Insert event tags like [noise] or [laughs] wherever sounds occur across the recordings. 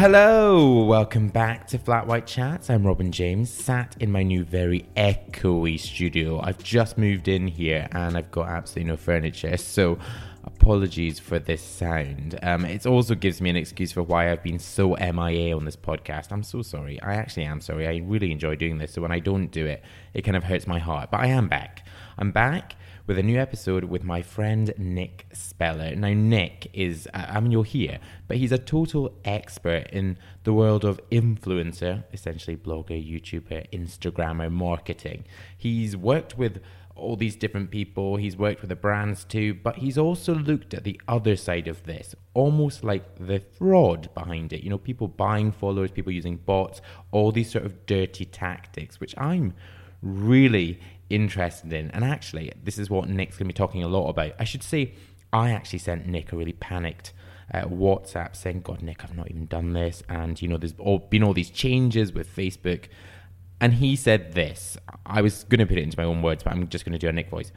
Hello, welcome back to Flat White Chats. I'm Robin James, sat in my new very echoey studio. I've just moved in here and I've got absolutely no furniture, so apologies for this sound. Um, it also gives me an excuse for why I've been so MIA on this podcast. I'm so sorry. I actually am sorry. I really enjoy doing this, so when I don't do it, it kind of hurts my heart. But I am back. I'm back with a new episode with my friend Nick Speller. Now, Nick is, I mean, you're here, but he's a total expert in the world of influencer, essentially blogger, YouTuber, Instagrammer, marketing. He's worked with all these different people, he's worked with the brands too, but he's also looked at the other side of this, almost like the fraud behind it. You know, people buying followers, people using bots, all these sort of dirty tactics, which I'm really interested in. And actually, this is what Nick's going to be talking a lot about. I should say, I actually sent Nick a really panicked uh, WhatsApp saying, God, Nick, I've not even done this. And, you know, there's all, been all these changes with Facebook. And he said this. I was going to put it into my own words, but I'm just going to do a Nick voice.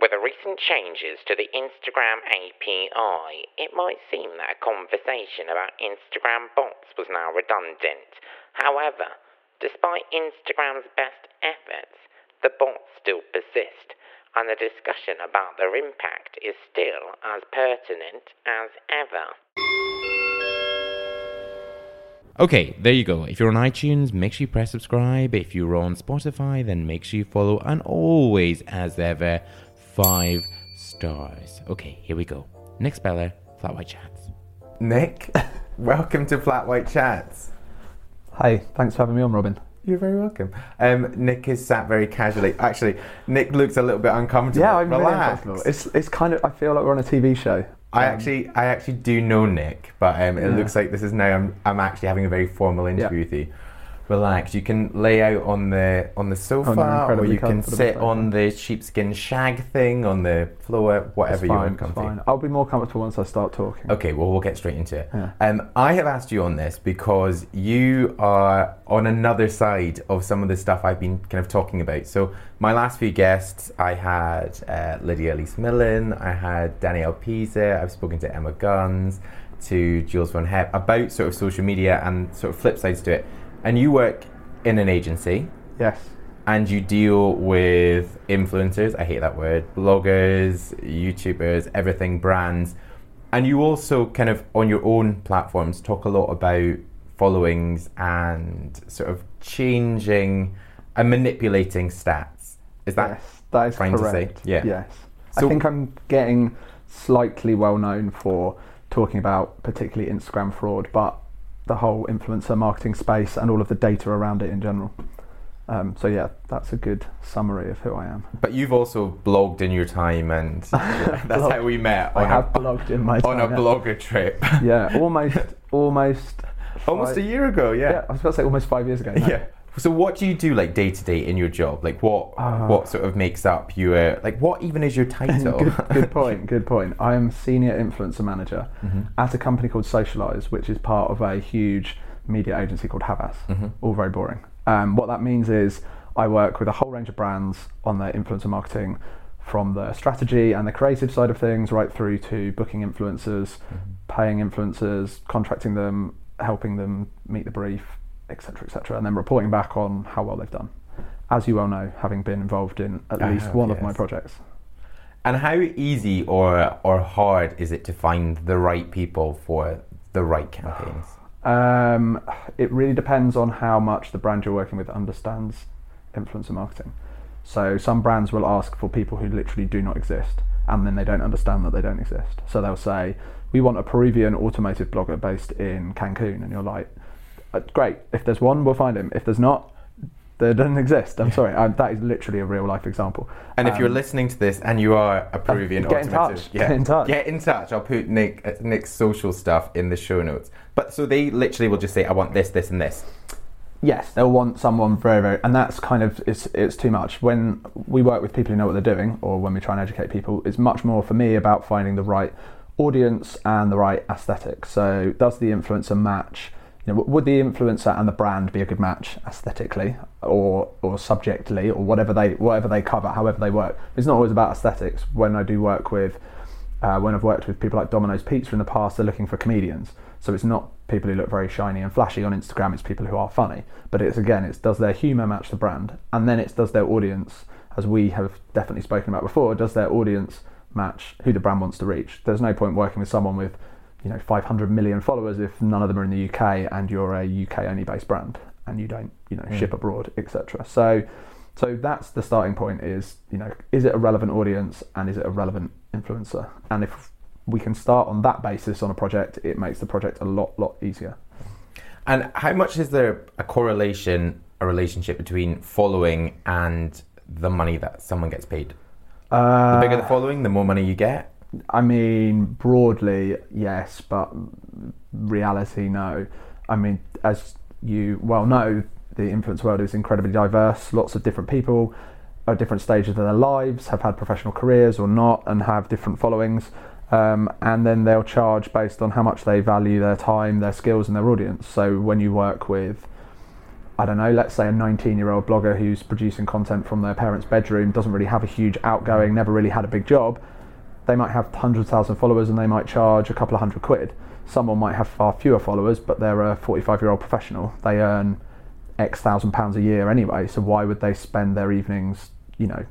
With the recent changes to the Instagram API, it might seem that a conversation about Instagram bots was now redundant. However, despite Instagram's best efforts, the bots still persist, and the discussion about their impact is still as pertinent as ever. Okay, there you go. If you're on iTunes, make sure you press subscribe. If you're on Spotify, then make sure you follow. And always, as ever, five stars. Okay, here we go. Nick Speller, Flat White Chats. Nick, [laughs] welcome to Flat White Chats. Hi, thanks for having me on, Robin. You're very welcome. Um, Nick is sat very casually. Actually, Nick looks a little bit uncomfortable. Yeah, I'm really uncomfortable. It's it's kind of I feel like we're on a TV show. I Um, actually, I actually do know Nick, but um, it Yeah. looks like this is now. I'm, I'm actually having a very formal interview with you. Relax. You can lay out on the on the sofa, or you can sit sofa. on the sheepskin shag thing on the floor, whatever It's you fine, want comfy. fine. I'll be more comfortable once I start talking. Okay, well, we'll get straight into it. Yeah. Um, I have asked you on this because you are on another side of some of the stuff I've been kind of talking about. So, my last few guests, I had uh, Lydia Elise Millen, I had Danielle Peazer, I've spoken to Emma Guns, to Jules Von Hep about sort of social media and sort of flip sides to it. And you work in an agency Yes. and you deal with influencers, I hate that word, bloggers, YouTubers, everything, brands. And you also kind of on your own platforms talk a lot about followings and sort of changing and manipulating stats. Is that yes, that is fine to say? correct. Yeah. Yes. So- I think I'm getting slightly well known for talking about particularly Instagram fraud, but the whole influencer marketing space and all of the data around it in general. Um, so yeah, that's a good summary of who I am. But you've also blogged in your time, and [laughs] that's how we met I on have a, blogged in my on time. a blogger trip. Yeah, almost, almost. [laughs] Almost a year ago, Yeah, I was about to say almost five years ago. now. Yeah. So what do you do like day to day in your job? Like what Ah. what sort of makes up your like what even is your title? good, good [laughs] point. Good point. I am senior influencer manager Mm-hmm. at a company called Socialyse, which is part of a huge media agency called Havas. Mm-hmm. All very boring. Um, what that means is I work with a whole range of brands on their influencer marketing, from the strategy and the creative side of things, right through to booking influencers, Mm-hmm. paying influencers, contracting them, helping them meet the brief, etc., etc., and then reporting back on how well they've done. As you well know, having been involved in at I least have, one of my projects. And how easy or or hard is it to find the right people for the right campaigns? Um, it really depends on how much the brand you're working with understands influencer marketing. So some brands will ask for people who literally do not exist, and then they don't understand that they don't exist. So they'll say, "We want a Peruvian automotive blogger based in Cancun," and you're like, "Uh, "Great! If there's one, we'll find him. If there's not, there doesn't exist." I'm [laughs] sorry, um, that is literally a real life example. And if you're Um, listening to this and you are a Peruvian get in touch, get in touch. Get in touch. I'll put Nick uh, Nick's social stuff in the show notes. But so they literally will just say, "I want this, this, and this." Yes, they'll want someone very, very, and that's kind of it's it's too much. When we work with people who know what they're doing, or when we try and educate people, it's much more for me about finding the right audience and the right aesthetic. So, does the influencer match? You know, would the influencer and the brand be a good match aesthetically, or or subjectively, or whatever they whatever they cover, however they work? It's not always about aesthetics. When I do work with Uh, when I've worked with people like Domino's Pizza in the past, they're looking for comedians. So it's not people who look very shiny and flashy on Instagram. It's people who are funny. But it's again, it's does their humour match the brand, and then it's does their audience, as we have definitely spoken about before, does their audience match who the brand wants to reach. There's no point working with someone with you know 500 million followers if none of them are in the UK and you're a UK only based brand and you don't you know ship abroad etc. So so that's the starting point is you know is it a relevant audience and is it a relevant influencer and if we can start on that basis on a project it makes the project a lot lot easier. And how much is there a correlation, a relationship between following and the money that someone gets paid? Uh, The bigger the following, the more money you get. I mean, broadly, yes, but reality, no. I mean, as you well know, the influence world is incredibly diverse. Lots of different people at different stages of their lives have had professional careers or not and have different followings. Um, and then they'll charge based on how much they value their time, their skills, and their audience. So when you work with I don't know, let's say a 19 year old blogger who's producing content from their parents' bedroom, doesn't really have a huge outgoing, never really had a big job, they might have hundred thousand followers and they might charge a couple of hundred quid. Someone might have far fewer followers, but they're a 45 year old professional. They earn X thousand pounds a year anyway, so why would they spend their evenings, you know,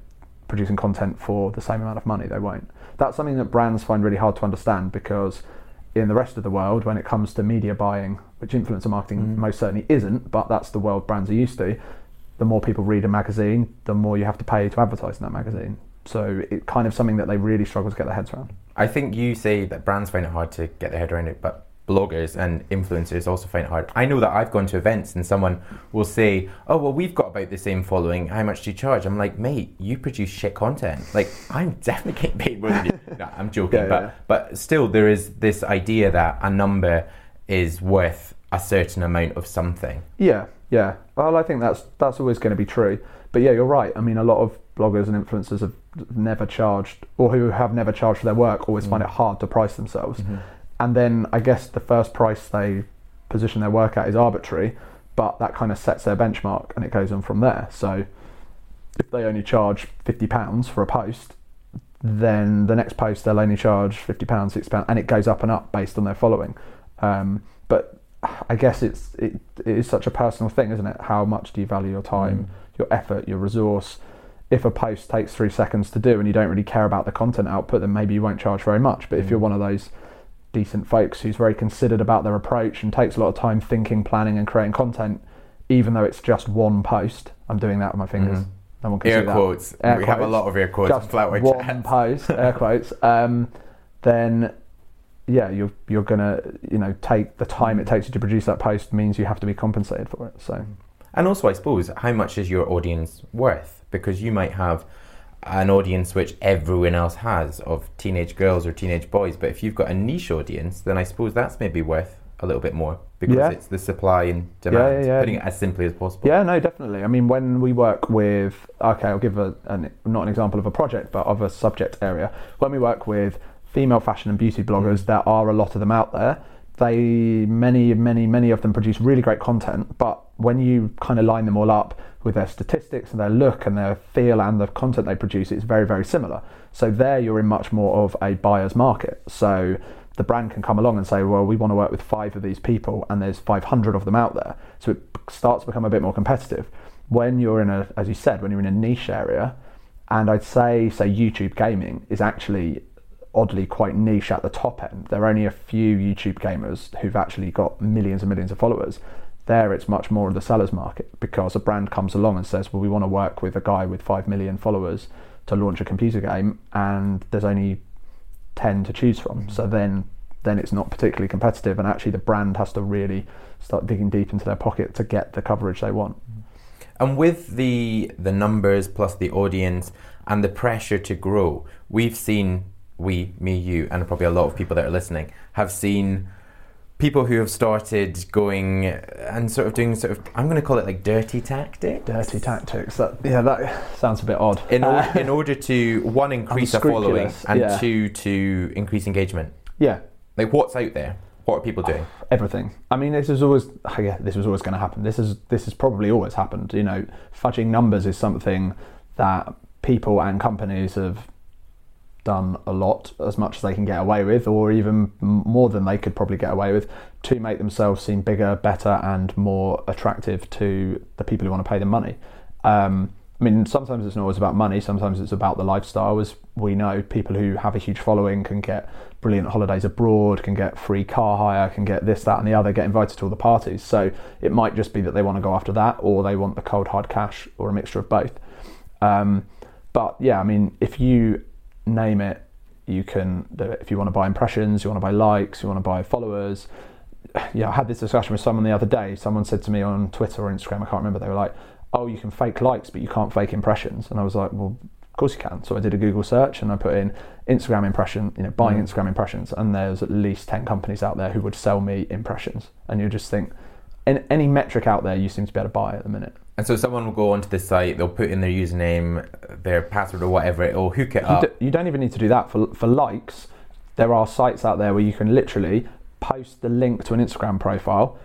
producing content for the same amount of money? They won't. That's something that brands find really hard to understand because in the rest of the world, when it comes to media buying, which influencer marketing mm. most certainly isn't, but that's the world brands are used to, the more people read a magazine, the more you have to pay to advertise in that magazine. So it kind of something that they really struggle to get their heads around. I think you say that brands find it hard to get their head around it, but bloggers and influencers also find it hard. I know that I've gone to events and someone will say, "Oh, well, we've got about the same following. How much do you charge?" I'm like, "Mate, you produce shit content. Like, [laughs] I'm definitely getting paid more than you." [laughs] no, I'm joking, Yeah, but yeah. but still, there is this idea that a number is worth a certain amount of something. Yeah, yeah. Well, I think that's that's always going to be true. But yeah, you're right. I mean, a lot of bloggers and influencers have never charged, or who have never charged for their work, always find mm. it hard to price themselves. Mm-hmm. And then I guess the first price they position their work at is arbitrary, but that kind of sets their benchmark, and it goes on from there. So if they only charge fifty pounds for a post, then the next post they'll only charge fifty pounds, £6, and it goes up and up based on their following. Um, but I guess it's it, it is such a personal thing, isn't it? How much do you value your time, mm. your effort, your resource? If a post takes three seconds to do and you don't really care about the content output, then maybe you won't charge very much. But if mm. you're one of those decent folks who's very considered about their approach and takes a lot of time thinking, planning, and creating content, even though it's just one post, I'm doing that with my fingers. Mm-hmm. No one can Air see that. quotes. Air we have a lot of air quotes Just one post, air [laughs] quotes. Um, then yeah, you're you're gonna you know take the time it takes you to produce that post means you have to be compensated for it. So mm. And also, I suppose, how much is your audience worth? Because you might have an audience which everyone else has of teenage girls or teenage boys, but if you've got a niche audience, then I suppose that's maybe worth a little bit more because Yeah. it's the supply and demand. yeah, yeah. Putting it as simply as possible. Yeah, no, definitely. I mean, when we work with, okay, I'll give a, an, not an example of a project, but of a subject area. When we work with female fashion and beauty bloggers, mm. there are a lot of them out there. They, many, many, many of them produce really great content, but when you kind of line them all up with their statistics and their look and their feel and the content they produce, it's very, very similar. So there you're in much more of a buyer's market. So the brand can come along and say, well, we want to work with five of these people, and there's 500 of them out there. So it starts to become a bit more competitive. When you're in a, as you said, when you're in a niche area, and I'd say, say YouTube gaming is actually oddly quite niche at the top end. There are only a few YouTube gamers who've actually got millions and millions of followers. There, it's much more of the seller's market because a brand comes along and says, well, we want to work with a guy with five million followers to launch a computer game, and there's only 10 to choose from. Mm. So then then it's not particularly competitive and actually the brand has to really start digging deep into their pocket to get the coverage they want. Mm. And with the the numbers plus the audience and the pressure to grow, we've seen we, me, you, and probably a lot of people that are listening have seen people who have started going and sort of doing sort of I'm going to call it like dirty tactics. Dirty tactics. That yeah, that sounds a bit odd. In, or, [laughs] in order to one increase a following and yeah. two to increase engagement. yeah, Like what's out there? What are people doing? everything. I mean, this is always oh, yeah, this was always going to happen. This is this has probably always happened. You know, fudging numbers is something that people and companies have done a lot, as much as they can get away with, or even more than they could probably get away with, to make themselves seem bigger, better, and more attractive to the people who want to pay them money. Um, I mean, sometimes it's not always about money. Sometimes it's about the lifestyle. As we know, people who have a huge following can get brilliant holidays abroad, can get free car hire, can get this, that, and the other, get invited to all the parties. So it might just be that they want to go after that, or they want the cold hard cash, or a mixture of both. Um, but yeah, I mean, if you name it, you can do it. If you want to buy impressions, you want to buy likes, you want to buy followers. Yeah, I had this discussion with someone the other day. Someone said to me on Twitter or Instagram, I can't remember. They were like, "Oh, you can fake likes, but you can't fake impressions." And I was like, "Well, of course you can." So I did a Google search and I put in Instagram impression, you know, buying Mm. Instagram impressions, and there's at least ten companies out there who would sell me impressions. And you just think, in any metric out there, you seem to be able to buy at the minute. And so someone will go onto the site, they'll put in their username, their password, or whatever. It'll hook it You, up. d- you don't even need to do that for for likes. There are sites out there where you can literally post the link to an Instagram profile,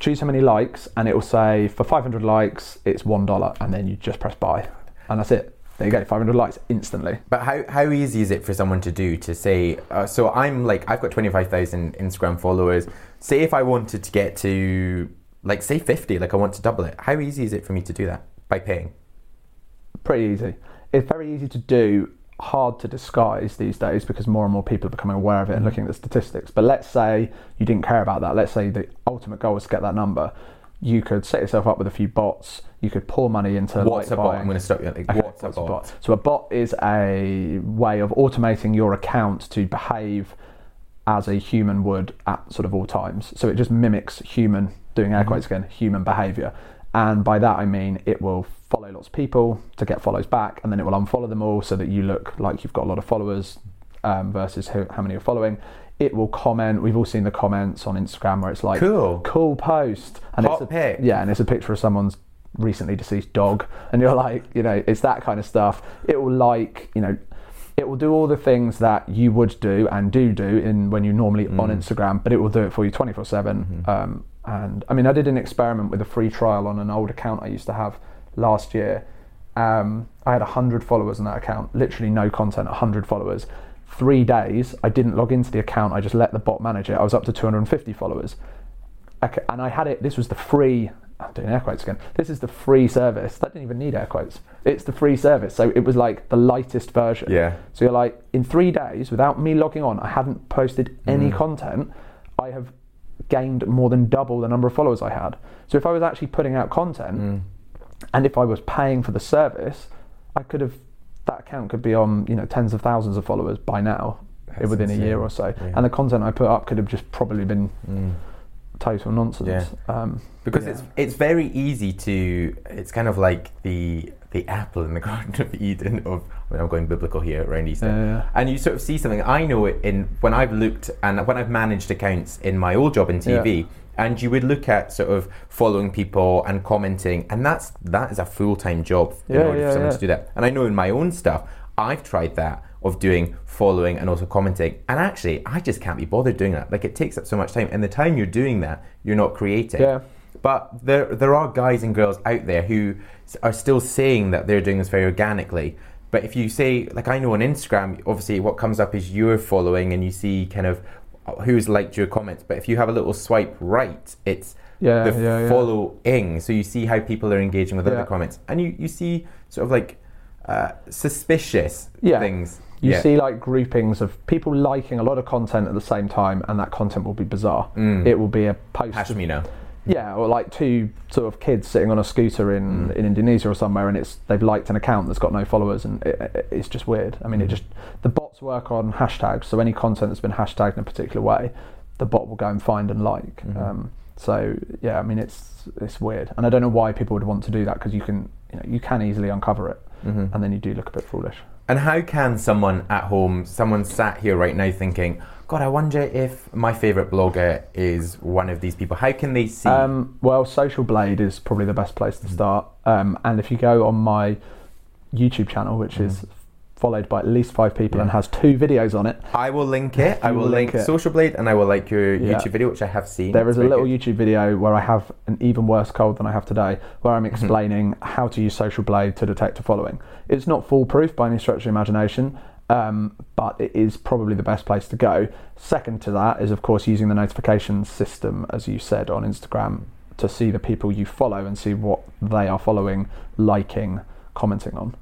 choose how many likes, and it will say for 500 likes it's one dollar, and then you just press buy, and that's it. There you go, 500 likes instantly. But how, how easy is it for someone to do to say, uh, so I'm like, I've got 25,000 Instagram followers. Say if I wanted to get to, like, say 50, like I want to double it. How easy is it for me to do that? By paying? Pretty easy. It's very easy to do, hard to disguise these days because more and more people are becoming aware of it and looking at the statistics. But let's say you didn't care about that. Let's say the ultimate goal was to get that number. You could set yourself up with a few bots. You could pour money into What's a bot? I'm going to stop you. Like, Okay, what's a bot? So a bot is a way of automating your account to behave as a human would at sort of all times. So it just mimics human, doing Mm-hmm. air quotes again, human behaviour. And by that I mean it will follow lots of people to get follows back, and then it will unfollow them all so that you look like you've got a lot of followers um, versus who, how many you're following. It will comment. We've all seen the comments on Instagram where it's like, Cool. cool post, and Hot it's a pic. yeah, and it's a picture of someone's recently deceased dog, and you're like, you know, it's that kind of stuff. It will like, you know, it will do all the things that you would do and do do in when you're normally on Instagram, but it will do it for you 24 seven. Um, and I mean, I did an experiment with a free trial on an old account I used to have last year. Um, I had 100 followers on that account, literally no content, 100 followers. Three days, I didn't log into the account, I just let the bot manage it. I was up to 250 followers. Okay, and I had it. This was the free. I'm doing air quotes again. This is the free service. That didn't even need air quotes. It's the free service. So it was like the lightest version. Yeah. So you're like, in three days, without me logging on, I hadn't posted any content. I have gained more than double the number of followers I had. So if I was actually putting out content, mm. and if I was paying for the service, I could have. That account could be on, you know, tens of thousands of followers by now, That's eh, within a year or so. Yeah. And the content I put up could have just probably been mm. total nonsense. Um, because yeah. it's it's very easy to it's kind of like the the apple in the [laughs] garden of eden of I mean, i'm going biblical here around easter Yeah, yeah. and you sort of see something i know it in when i've looked and when i've managed accounts in my old job in tv and you would look at sort of following people and commenting and that's that is a full-time job in Yeah, order yeah, for someone yeah. to do that and i know in my own stuff i've tried that of doing following and also commenting and actually i just can't be bothered doing that like it takes up so much time and the time you're doing that you're not creating Yeah. But there, there are guys and girls out there who are still saying that they're doing this very organically. But if you say, like I know on Instagram, obviously what comes up is your following and you see kind of who's liked your comments. But if you have a little swipe right, it's Yeah, the yeah, yeah. following. So you see how people are engaging with Yeah. other comments. And you, you see sort of like uh, suspicious Yeah. things. You Yeah. see like groupings of people liking a lot of content at the same time, and that content will be bizarre. Mm. It will be a post. of- Pashmina. Yeah, or like two sort of kids sitting on a scooter in, Mm. in Indonesia or somewhere, and it's they've liked an account that's got no followers, and it, it- it's just weird. I mean, Mm. it just the bots work on hashtags, so any content that's been hashtagged in a particular way, the bot will go and find and like. Mm-hmm. Um, so yeah, I mean, it's it's weird, and I don't know why people would want to do that because you can you know you can easily uncover it, Mm-hmm. and then you do look a bit foolish. And how can someone at home, someone sat here right now thinking, God, I wonder if my favourite blogger is one of these people. How can they see? Um, well, Social Blade is probably the best place to start. Um, and if you go on my YouTube channel, which is followed by at least five people and Mm-hmm. Has two videos on it, I will link it. I will link, link. Social Blade and I will like your Yeah. YouTube video, which I have seen. there is a little good. YouTube video where I have an even worse cold than I have today, where Mm-hmm. I'm explaining how to use Social Blade to detect a following. It's not foolproof by any stretch of the imagination. Um, but it is probably the best place to go. Second to that is, of course, using the notification system, as you said on Instagram, to see the people you follow and see what they are following, liking, commenting on.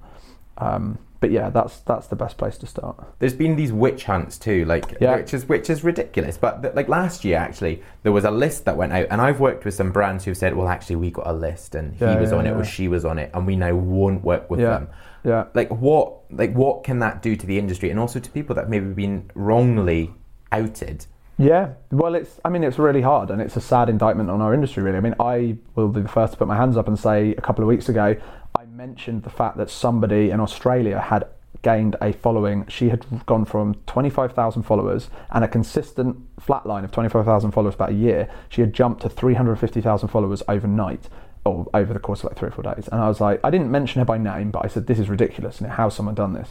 Um, but yeah, that's that's the best place to start. There's been these witch hunts too, like Yeah. which is which is ridiculous. But th- like last year, actually, there was a list that went out, and I've worked with some brands who've said, "Well, actually, we got a list, and he Yeah, was yeah, on it, or she was on it, and we now won't work with them." Yeah. Like what? Like what can that do to the industry, and also to people that have maybe been wrongly outed? Yeah, well, it's. I mean, it's really hard, and it's a sad indictment on our industry. Really, I mean, I will be the first to put my hands up and say, a couple of weeks ago, I mentioned the fact that somebody in Australia had gained a following. She had gone from twenty-five thousand followers and a consistent flat line of twenty-five thousand followers about a year. She had jumped to three hundred fifty thousand followers overnight. Or over the course of like three or four days, and I was like, I didn't mention her by name, but I said, "This is ridiculous, and how's someone done this?"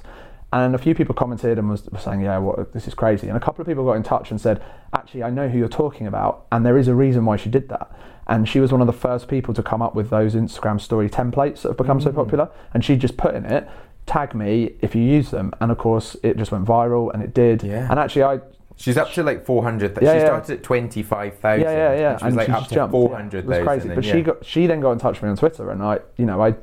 And a few people commented and was, was saying, "Yeah, what this is crazy." And a couple of people got in touch and said, "Actually, I know who you're talking about, and there is a reason why she did that." And she was one of the first people to come up with those Instagram story templates that have become so Mm. popular. And she just put in it, "Tag me if you use them." And of course, it just went viral, and it did. Yeah. And actually, I She's up to like four hundred. Yeah, she yeah. started at twenty five thousand. yeah, yeah, yeah. And she was like she up to jumped. four Yeah, hundred It was crazy. But she got she then got in touch with me on Twitter, and I, you know, I.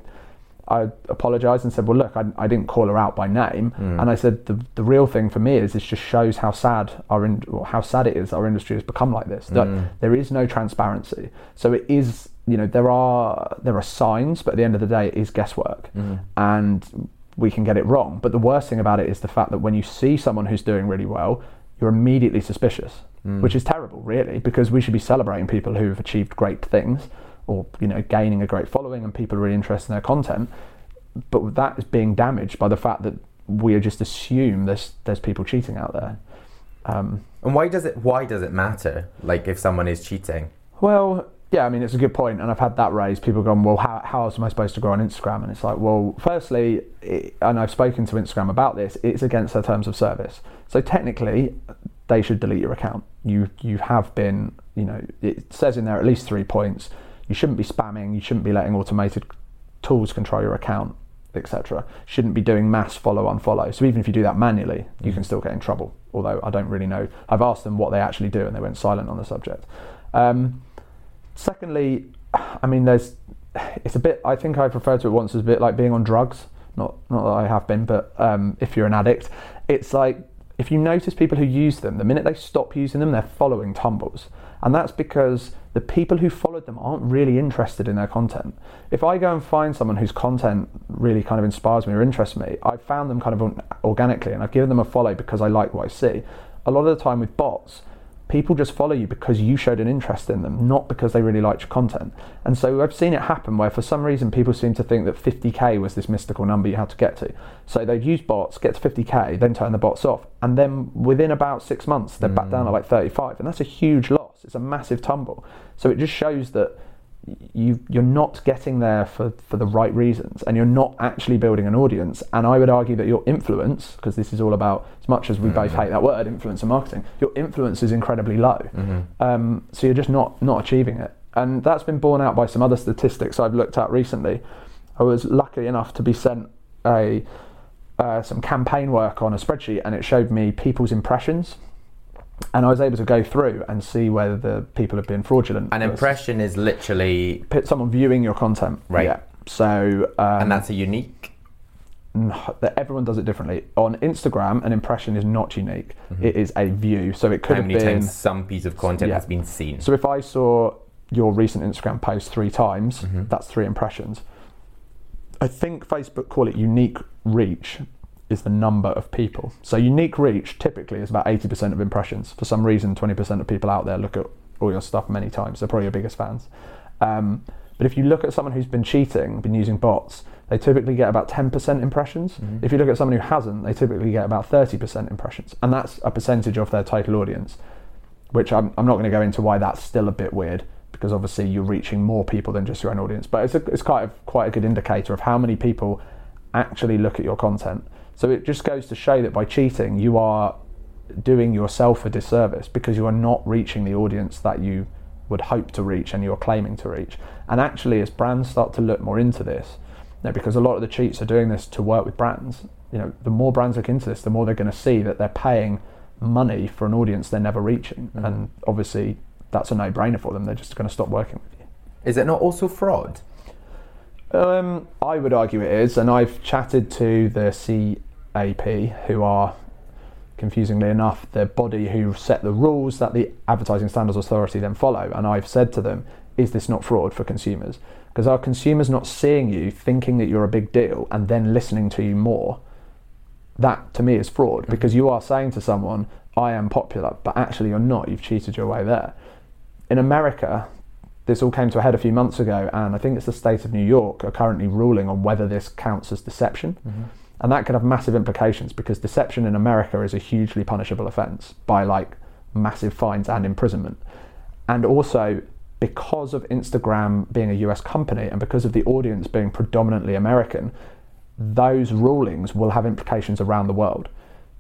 I apologised and said, "Well, look, I, I didn't call her out by name, Hmm. and I said the the real thing for me is this just shows how sad our in, or how sad it is our industry has become like this. That Hmm. there is no transparency. So it is, you know, there are there are signs, but at the end of the day, it is guesswork, Hmm. and we can get it wrong. But the worst thing about it is the fact that when you see someone who's doing really well, you're immediately suspicious, which is terrible, really, because we should be celebrating people who have achieved great things or you know gaining a great following and people are really interested in their content. But that is being damaged by the fact that we just assume there's there's people cheating out there. Um, And why does it? Why does it matter? Like if someone is cheating. Well, yeah, I mean, it's a good point, and I've had that raised. People going, well, how, how else am I supposed to grow on Instagram? And it's like, well, firstly, it, and I've spoken to Instagram about this, it's against their terms of service. So technically, they should delete your account. You you have been, you know, it says in there at least three points. You shouldn't be spamming. You shouldn't be letting automated tools control your account, etc. Shouldn't be doing mass follow unfollow. So even if you do that manually, you can still get in trouble. Although I don't really know. I've asked them what they actually do, and they went silent on the subject. Um, secondly, I mean, there's it's a bit. I think I've referred to it once as a bit like being on drugs. Not not that I have been, but um, if you're an addict, it's like if you notice people who use them, the minute they stop using them, their following tumbles, and that's because the people who followed them aren't really interested in their content. If I go and find someone whose content really kind of inspires me or interests me, I've found them kind of organically, and I've given them a follow because I like what I see. A lot of the time with bots, people just follow you because you showed an interest in them, not because they really liked your content. And so I've seen it happen where for some reason people seem to think that 50k was this mystical number you had to get to. So they'd use bots, get to 50k, then turn the bots off, and then within about six months they're back down at mm. like 35, and that's a huge loss. It's a massive tumble. So it just shows that you you're not getting there for, for the right reasons and you're not actually building an audience. And i would argue that your influence because this is all about as much as we both hate that word influence influencer marketing your influence is incredibly low. Um, so you're just not not achieving it. And that's been borne out by some other statistics i've looked at recently. I was lucky enough to be sent a uh, some campaign work on a spreadsheet and it showed me people's impressions and I was able to go through and see whether the people have been fraudulent. An impression is literally, someone viewing your content. Right. Yeah. So um, and that's a unique. that everyone does it differently. On Instagram, an impression is not unique. It is a view. So it could How have been. times some piece of content Yeah. has been seen? So if I saw your recent Instagram post three times, Mm-hmm. that's three impressions. I think Facebook call it unique reach is the number of people. So unique reach typically is about 80% of impressions. For some reason, 20% of people out there look at all your stuff many times. They're probably your biggest fans. Um, but if you look at someone who's been cheating, been using bots, they typically get about 10% impressions. If you look at someone who hasn't, they typically get about 30% impressions. And that's a percentage of their total audience which I'm, I'm not going to go into why that's still a bit weird because obviously you're reaching more people than just your own audience. But it's, a, it's quite, a, quite a good indicator of how many people actually look at your content. So it just goes to show that by cheating, you are doing yourself a disservice because you are not reaching the audience that you would hope to reach and you're claiming to reach. And actually, as brands start to look more into this, you know, because a lot of the cheats are doing this to work with brands, you know, the more brands look into this, the more they're going to see that they're paying money for an audience they're never reaching, and obviously that's a no-brainer for them. They're just going to stop working with you. Is it not also fraud? Um, I would argue it is, and I've chatted to the CAP, who are, confusingly enough, the body who set the rules that the Advertising Standards Authority then follow. And I've said to them, is this not fraud for consumers? Because are consumers not seeing you, thinking that you're a big deal, and then listening to you more? That to me is fraud mm-hmm. because you are saying to someone, I am popular, but actually you're not. You've cheated your way there. In America, this all came to a head a few months ago, and I think it's the state of New York are currently ruling on whether this counts as deception. Mm-hmm. And that could have massive implications because deception in America is a hugely punishable offence by like massive fines and imprisonment. And also, because of Instagram being a US company and because of the audience being predominantly American, those rulings will have implications around the world.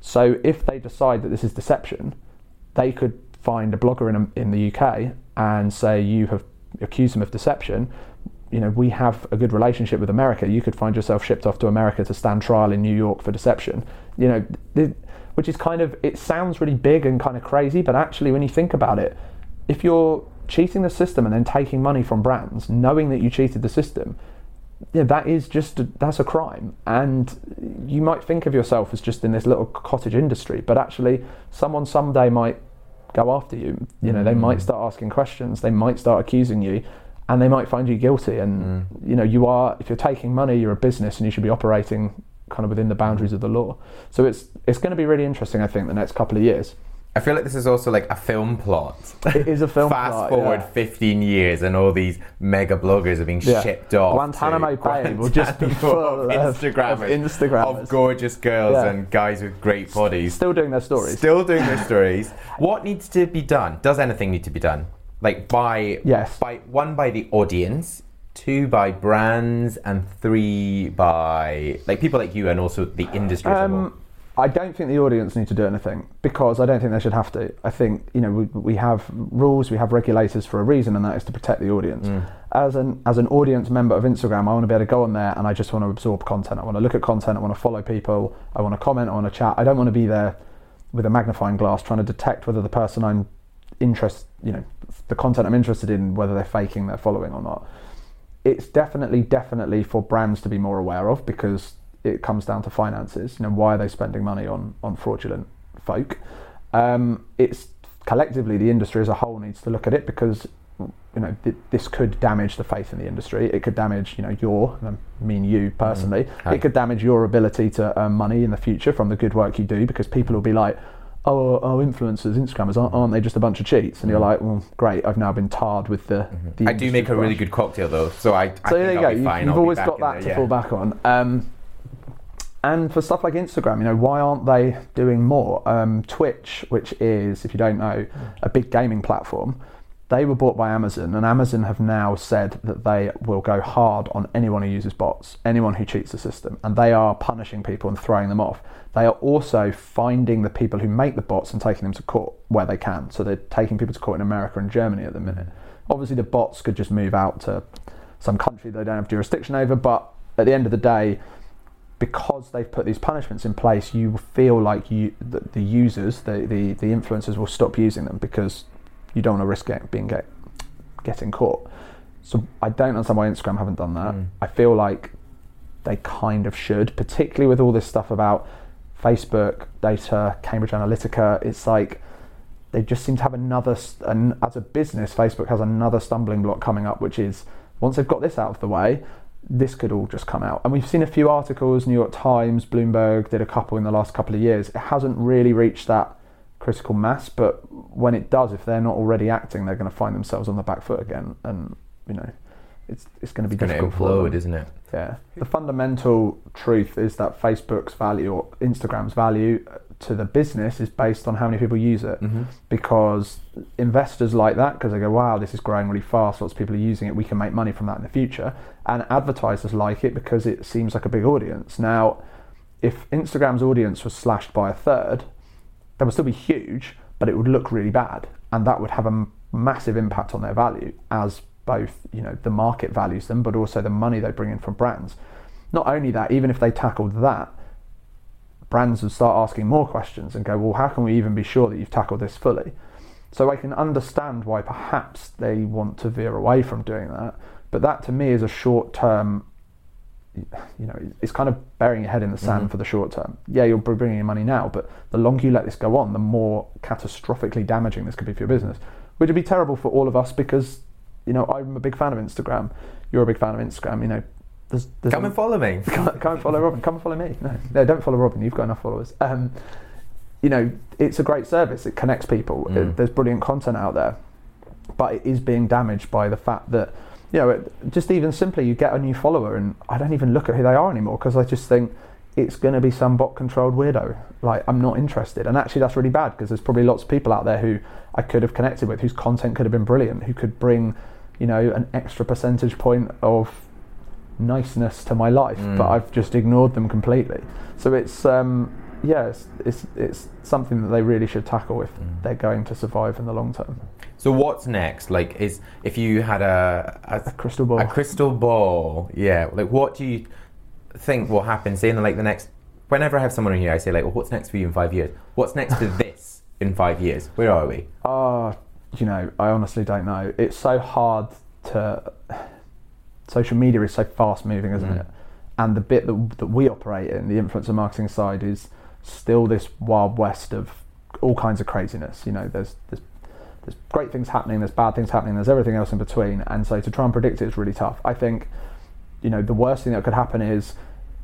So if they decide that this is deception, they could find a blogger in, in the UK and say you have accused them of deception. You know, we have a good relationship with America. You could find yourself shipped off to America to stand trial in New York for deception. You know, which is kind of it sounds really big and kind of crazy, but actually when you think about it, if you're cheating the system and then taking money from brands, knowing that you cheated the system, yeah, that is just a, that's a crime, and you might think of yourself as just in this little cottage industry, but actually, someone someday might go after you. You know, they might mm. start asking questions, they might start accusing you, and they might find you guilty. And mm. you know, you are if you're taking money, you're a business, and you should be operating kind of within the boundaries of the law. So it's it's going to be really interesting, I think, the next couple of years. I feel like this is also like a film plot. It is a film [laughs] plot. Fast plot, forward yeah. 15 years and all these mega bloggers are being Yeah. shipped off. Guantanamo Bay will just be full of- Instagrammers, of of gorgeous girls Yeah. and guys with great bodies. Still doing their stories. Still doing their stories. What needs to be done? Does anything need to be done? Like by Yes. by one by the audience, two by brands, and three by like people like you and also the industry. Um, I don't think the audience need to do anything because I don't think they should have to. I think you know we, we have rules, we have regulators for a reason, and that is to protect the audience. As an as an audience member of Instagram, I want to be able to go on there and I just want to absorb content. I want to look at content. I want to follow people. I want to comment. I want to chat. I don't want to be there with a magnifying glass trying to detect whether the person I'm interest, you know, the content I'm interested in, whether they're faking their following or not. It's definitely, definitely for brands to be more aware of because it comes down to finances. You know, why are they spending money on on fraudulent folk? Um, it's collectively the industry as a whole needs to look at it because you know th- this could damage the faith in the industry. It could damage you know your, and I mean you personally. Hi. It could damage your ability to earn money in the future from the good work you do because people will be like. Oh, oh, influencers, Instagrammers, aren't, aren't they just a bunch of cheats? And you're like, well, great, I've now been tarred with the. the I do make a industry really good cocktail though, so I, I So think there you I'll go. You, have always got that there, to yeah. fall back on. Um, and for stuff like Instagram, you know, why aren't they doing more? Um, Twitch, which is, if you don't know, a big gaming platform, they were bought by Amazon, and Amazon have now said that they will go hard on anyone who uses bots, anyone who cheats the system, and they are punishing people and throwing them off. They are also finding the people who make the bots and taking them to court where they can. So they're taking people to court in America and Germany at the minute. Obviously, the bots could just move out to some country they don't have jurisdiction over, but at the end of the day, because they've put these punishments in place, you feel like you the, the users, the, the the influencers will stop using them because you don't want to risk get, being get, getting caught. So I don't understand why Instagram haven't done that. Mm. I feel like they kind of should, particularly with all this stuff about Facebook data, Cambridge Analytica. It's like they just seem to have another, st- an, as a business, Facebook has another stumbling block coming up, which is once they've got this out of the way, this could all just come out. And we've seen a few articles, New York Times, Bloomberg did a couple in the last couple of years. It hasn't really reached that critical mass, but when it does, if they're not already acting, they're going to find themselves on the back foot again. And, you know, it's, it's going to be It's going to difficult implode, isn't it? Yeah. The fundamental truth is that Facebook's value or Instagram's value uh, to the business is based on how many people use it. Mm-hmm. Because investors like that because they go, wow, this is growing really fast, lots of people are using it, we can make money from that in the future. And advertisers like it because it seems like a big audience. Now, if Instagram's audience was slashed by a third, that would still be huge, but it would look really bad, and that would have a massive impact on their value as both you know the market values them, but also the money they bring in from brands. Not only that, even if they tackled that, brands would start asking more questions and go, well, how can we even be sure that you've tackled this fully? So I can understand why perhaps they want to veer away from doing that, but that to me is a short term. You know, it's kind of burying your head in the sand for the short term. Yeah, you're bringing in money now, but the longer you let this go on, the more catastrophically damaging this could be for your business, which would be terrible for all of us because, you know, I'm a big fan of Instagram. You're a big fan of Instagram. You know, there's, there's Come and follow me. come, come and follow Robin. Come and follow me. No, no, don't follow Robin. You've got enough followers. Um, you know, it's a great service. It connects people. Mm. It- there's brilliant content out there, but it is being damaged by the fact that, you know, just even simply you get a new follower and I don't even look at who they are anymore because I just think it's going to be some bot-controlled weirdo. Like I'm not interested, and actually that's really bad because there's probably lots of people out there who I could have connected with, whose content could have been brilliant, who could bring, you know, an extra percentage point of niceness to my life, but Mm. I've just ignored them completely. So it's um, yeah, it's, it's it's something that they really should tackle if Mm. they're going to survive in the long term. So what's next? Like, is if you had a a, A crystal ball. a crystal ball, yeah. Like, what do you think will happen? Say in like the next. Whenever I have someone in here, I say like, well, "What's next for you in five years? What's next for this in five years? Where are we?" Ah, you know, I honestly don't know. It's so hard to. Social media is so fast moving, isn't Mm. it? And the bit that, that we operate in, the influencer marketing side, is still this wild west of all kinds of craziness. You know, there's there's there's great things happening, there's bad things happening, there's everything else in between. And so to try and predict it is really tough. I think, you know, the worst thing that could happen is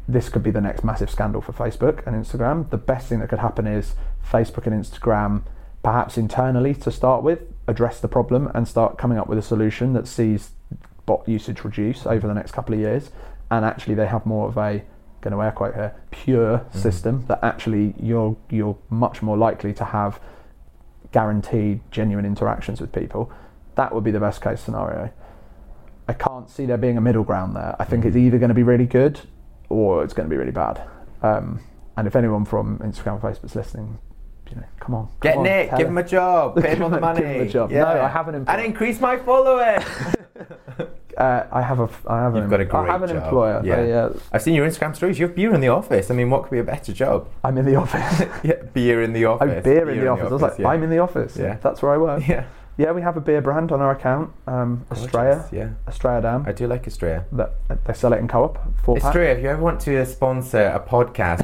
this could be the next massive scandal for Facebook and Instagram. The best thing that could happen is Facebook and Instagram, perhaps internally to start with, address the problem and start coming up with a solution that sees bot usage reduce over the next couple of years. And actually, they have more of a going to air quote here pure mm-hmm. system that actually you're you're much more likely to have guaranteed genuine interactions with people. That would be the best case scenario. I can't see there being a middle ground there. I think it's either going to be really good or it's going to be really bad. Um, and if anyone from Instagram or Facebook's listening, you know, come on, come Get on, Nick, give him a job, pay him all the [laughs] Give money. him a job. No, I haven't And increase my following. [laughs] Uh, I have a, I have You've an, got a great I have an job. employer. Yeah. They, uh, I've seen your Instagram stories. You have beer in the office. I mean, what could be a better job? I'm in the office. [laughs] Yeah, beer in the Oh, office. beer in the office. I was like, yeah. I'm in the office. Yeah. That's where I work. Yeah. Yeah, we have a beer brand on our account, um, Gorgeous, Estrella. Yeah. Estrella Damm. I do like Estrella. That they sell it in co-op. Four pack. If you ever want to sponsor a podcast,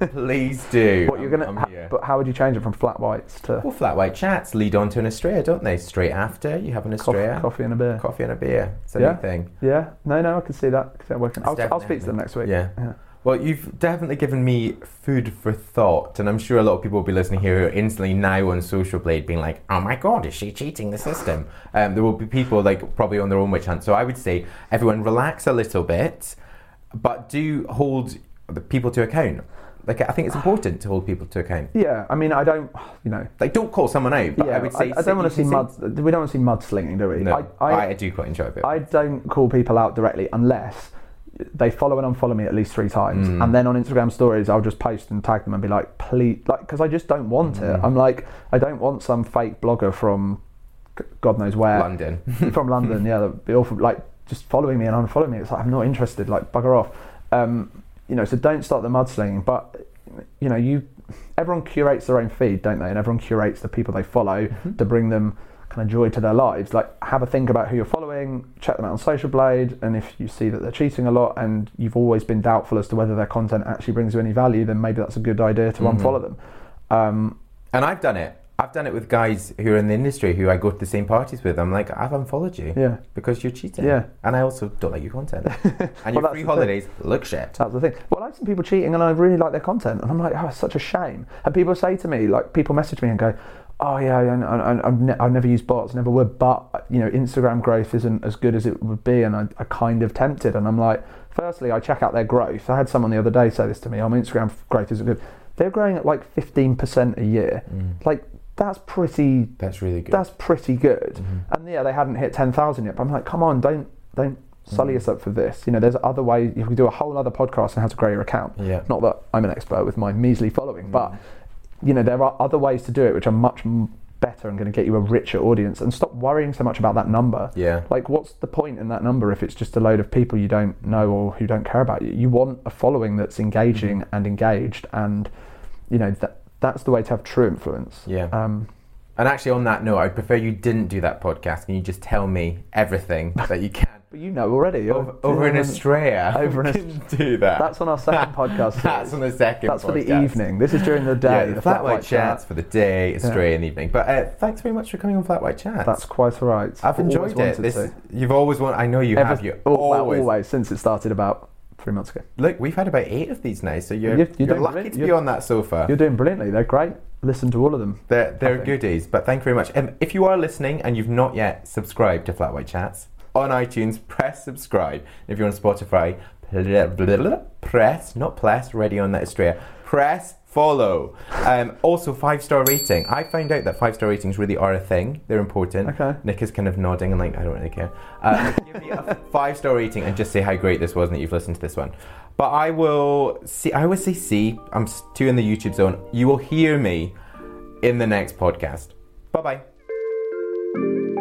then [laughs] please do. What you're gonna? Ha- but how would you change it from flat whites to Well, flat white chats lead on to an Estrella, don't they? Straight after you have an coffee, Estrella, coffee and a beer? coffee and a beer. It's a Yeah. new thing. Yeah. No, no, I can see that. I'm working. I'll, I'll speak to them next week. Yeah. Yeah. Well, you've definitely given me food for thought, and I'm sure a lot of people will be listening here who are instantly now on Social Blade being like, "Oh my God, is she cheating the system?" Um, there will be people like probably on their own witch hunt. So I would say everyone relax a little bit, but do hold the people to account. Like I think it's important to hold people to account. Yeah. I mean, I don't. You know. Like don't call someone out, but yeah. I would say I, don't want to see mud. We don't want to see mudslinging, do we? No, I, I, I, do quite enjoy it. I don't call people out directly unless they follow and unfollow me at least three times, Mm. and then on Instagram stories I'll just post and tag them and be like, please, like, because I just don't want it. Mm. I'm like, I don't want some fake blogger from God knows where, London. [laughs] from London, yeah, that'd be awful. Like, just following me and unfollowing me. It's like I'm not interested. Like, bugger off. Um, you know, so don't start the mudslinging. But you know, you everyone curates their own feed, don't they? And everyone curates the people they follow Mm-hmm. to bring them kind of joy to their lives. Like, have a think about who you're following. Check them out on Social Blade, and if you see that they're cheating a lot and you've always been doubtful as to whether their content actually brings you any value, then maybe that's a good idea to Mhm. unfollow them. Um, And I've done it. I've done it with guys who are in the industry who I go to the same parties with. I'm like, I've unfollowed you yeah. because you're cheating. Yeah. And I also don't like your content. [laughs] And Well, your free the thing. holidays look shit. That's the thing. Well, I've seen people cheating and I really like their content. And I'm like, oh, it's such a shame. And people say to me, like, people message me and go, oh, yeah, I, I, I've, ne- I've never used bots, never would. But, you know, Instagram growth isn't as good as it would be. And I, I kind of tempted. And I'm like, firstly, I check out their growth. I had someone the other day say this to me, oh, my Instagram growth isn't good. They're growing at like 15% a year. Like, that's pretty That's really good. that's pretty good. Mhm. And yeah, they hadn't hit ten thousand yet. But I'm like, come on, don't don't sully Mm. us up for this. You know, there's other ways. You can do a whole other podcast on how to grow your account. Yeah. Not that I'm an expert with my measly following, Mm. but you know, there are other ways to do it which are much better and going to get you a richer audience and stop worrying so much about that number. Yeah. Like, what's the point in that number if it's just a load of people you don't know or who don't care about you? You want a following that's engaging Mm-hmm. and engaged, and you know that that's the way to have true influence. Yeah. Um, And actually, on that note, I'd prefer you didn't do that podcast and you just tell me everything [laughs] that you can. But you know already. over, over in Australia. [laughs] Over in [laughs] can do that. That's on our second [laughs] podcast. That's on the second. That's for the evening. This is during the day. the, the flat white chat. chats for the day, Australia in the evening. But uh, thanks very much for coming on flat white chats. That's quite all right. I've Always enjoyed it. This to. you've always wanted. I know you Ever- have. You oh, well, always. always since it started about three months ago. Look, we've had about eight of these now, so you're, You're- you're, you're lucky to be on that sofa. You're doing brilliantly. They're great. Listen to all of them. They're, they're goodies, but thank you very much. Um, if you are listening and you've not yet subscribed to Flat White Chats on iTunes, press subscribe. If you're on Spotify, press, not press, ready on that Australia, press follow. Um, also, five star rating. I found out that five star ratings really are a thing. They're important. Okay. Nick is kind of nodding and like, I don't really care. Uh, give me a [laughs] five star rating and just say how great this was and that you've listened to this one. But I will see, I always say see, I'm two in the YouTube zone. You will hear me in the next podcast. Bye bye.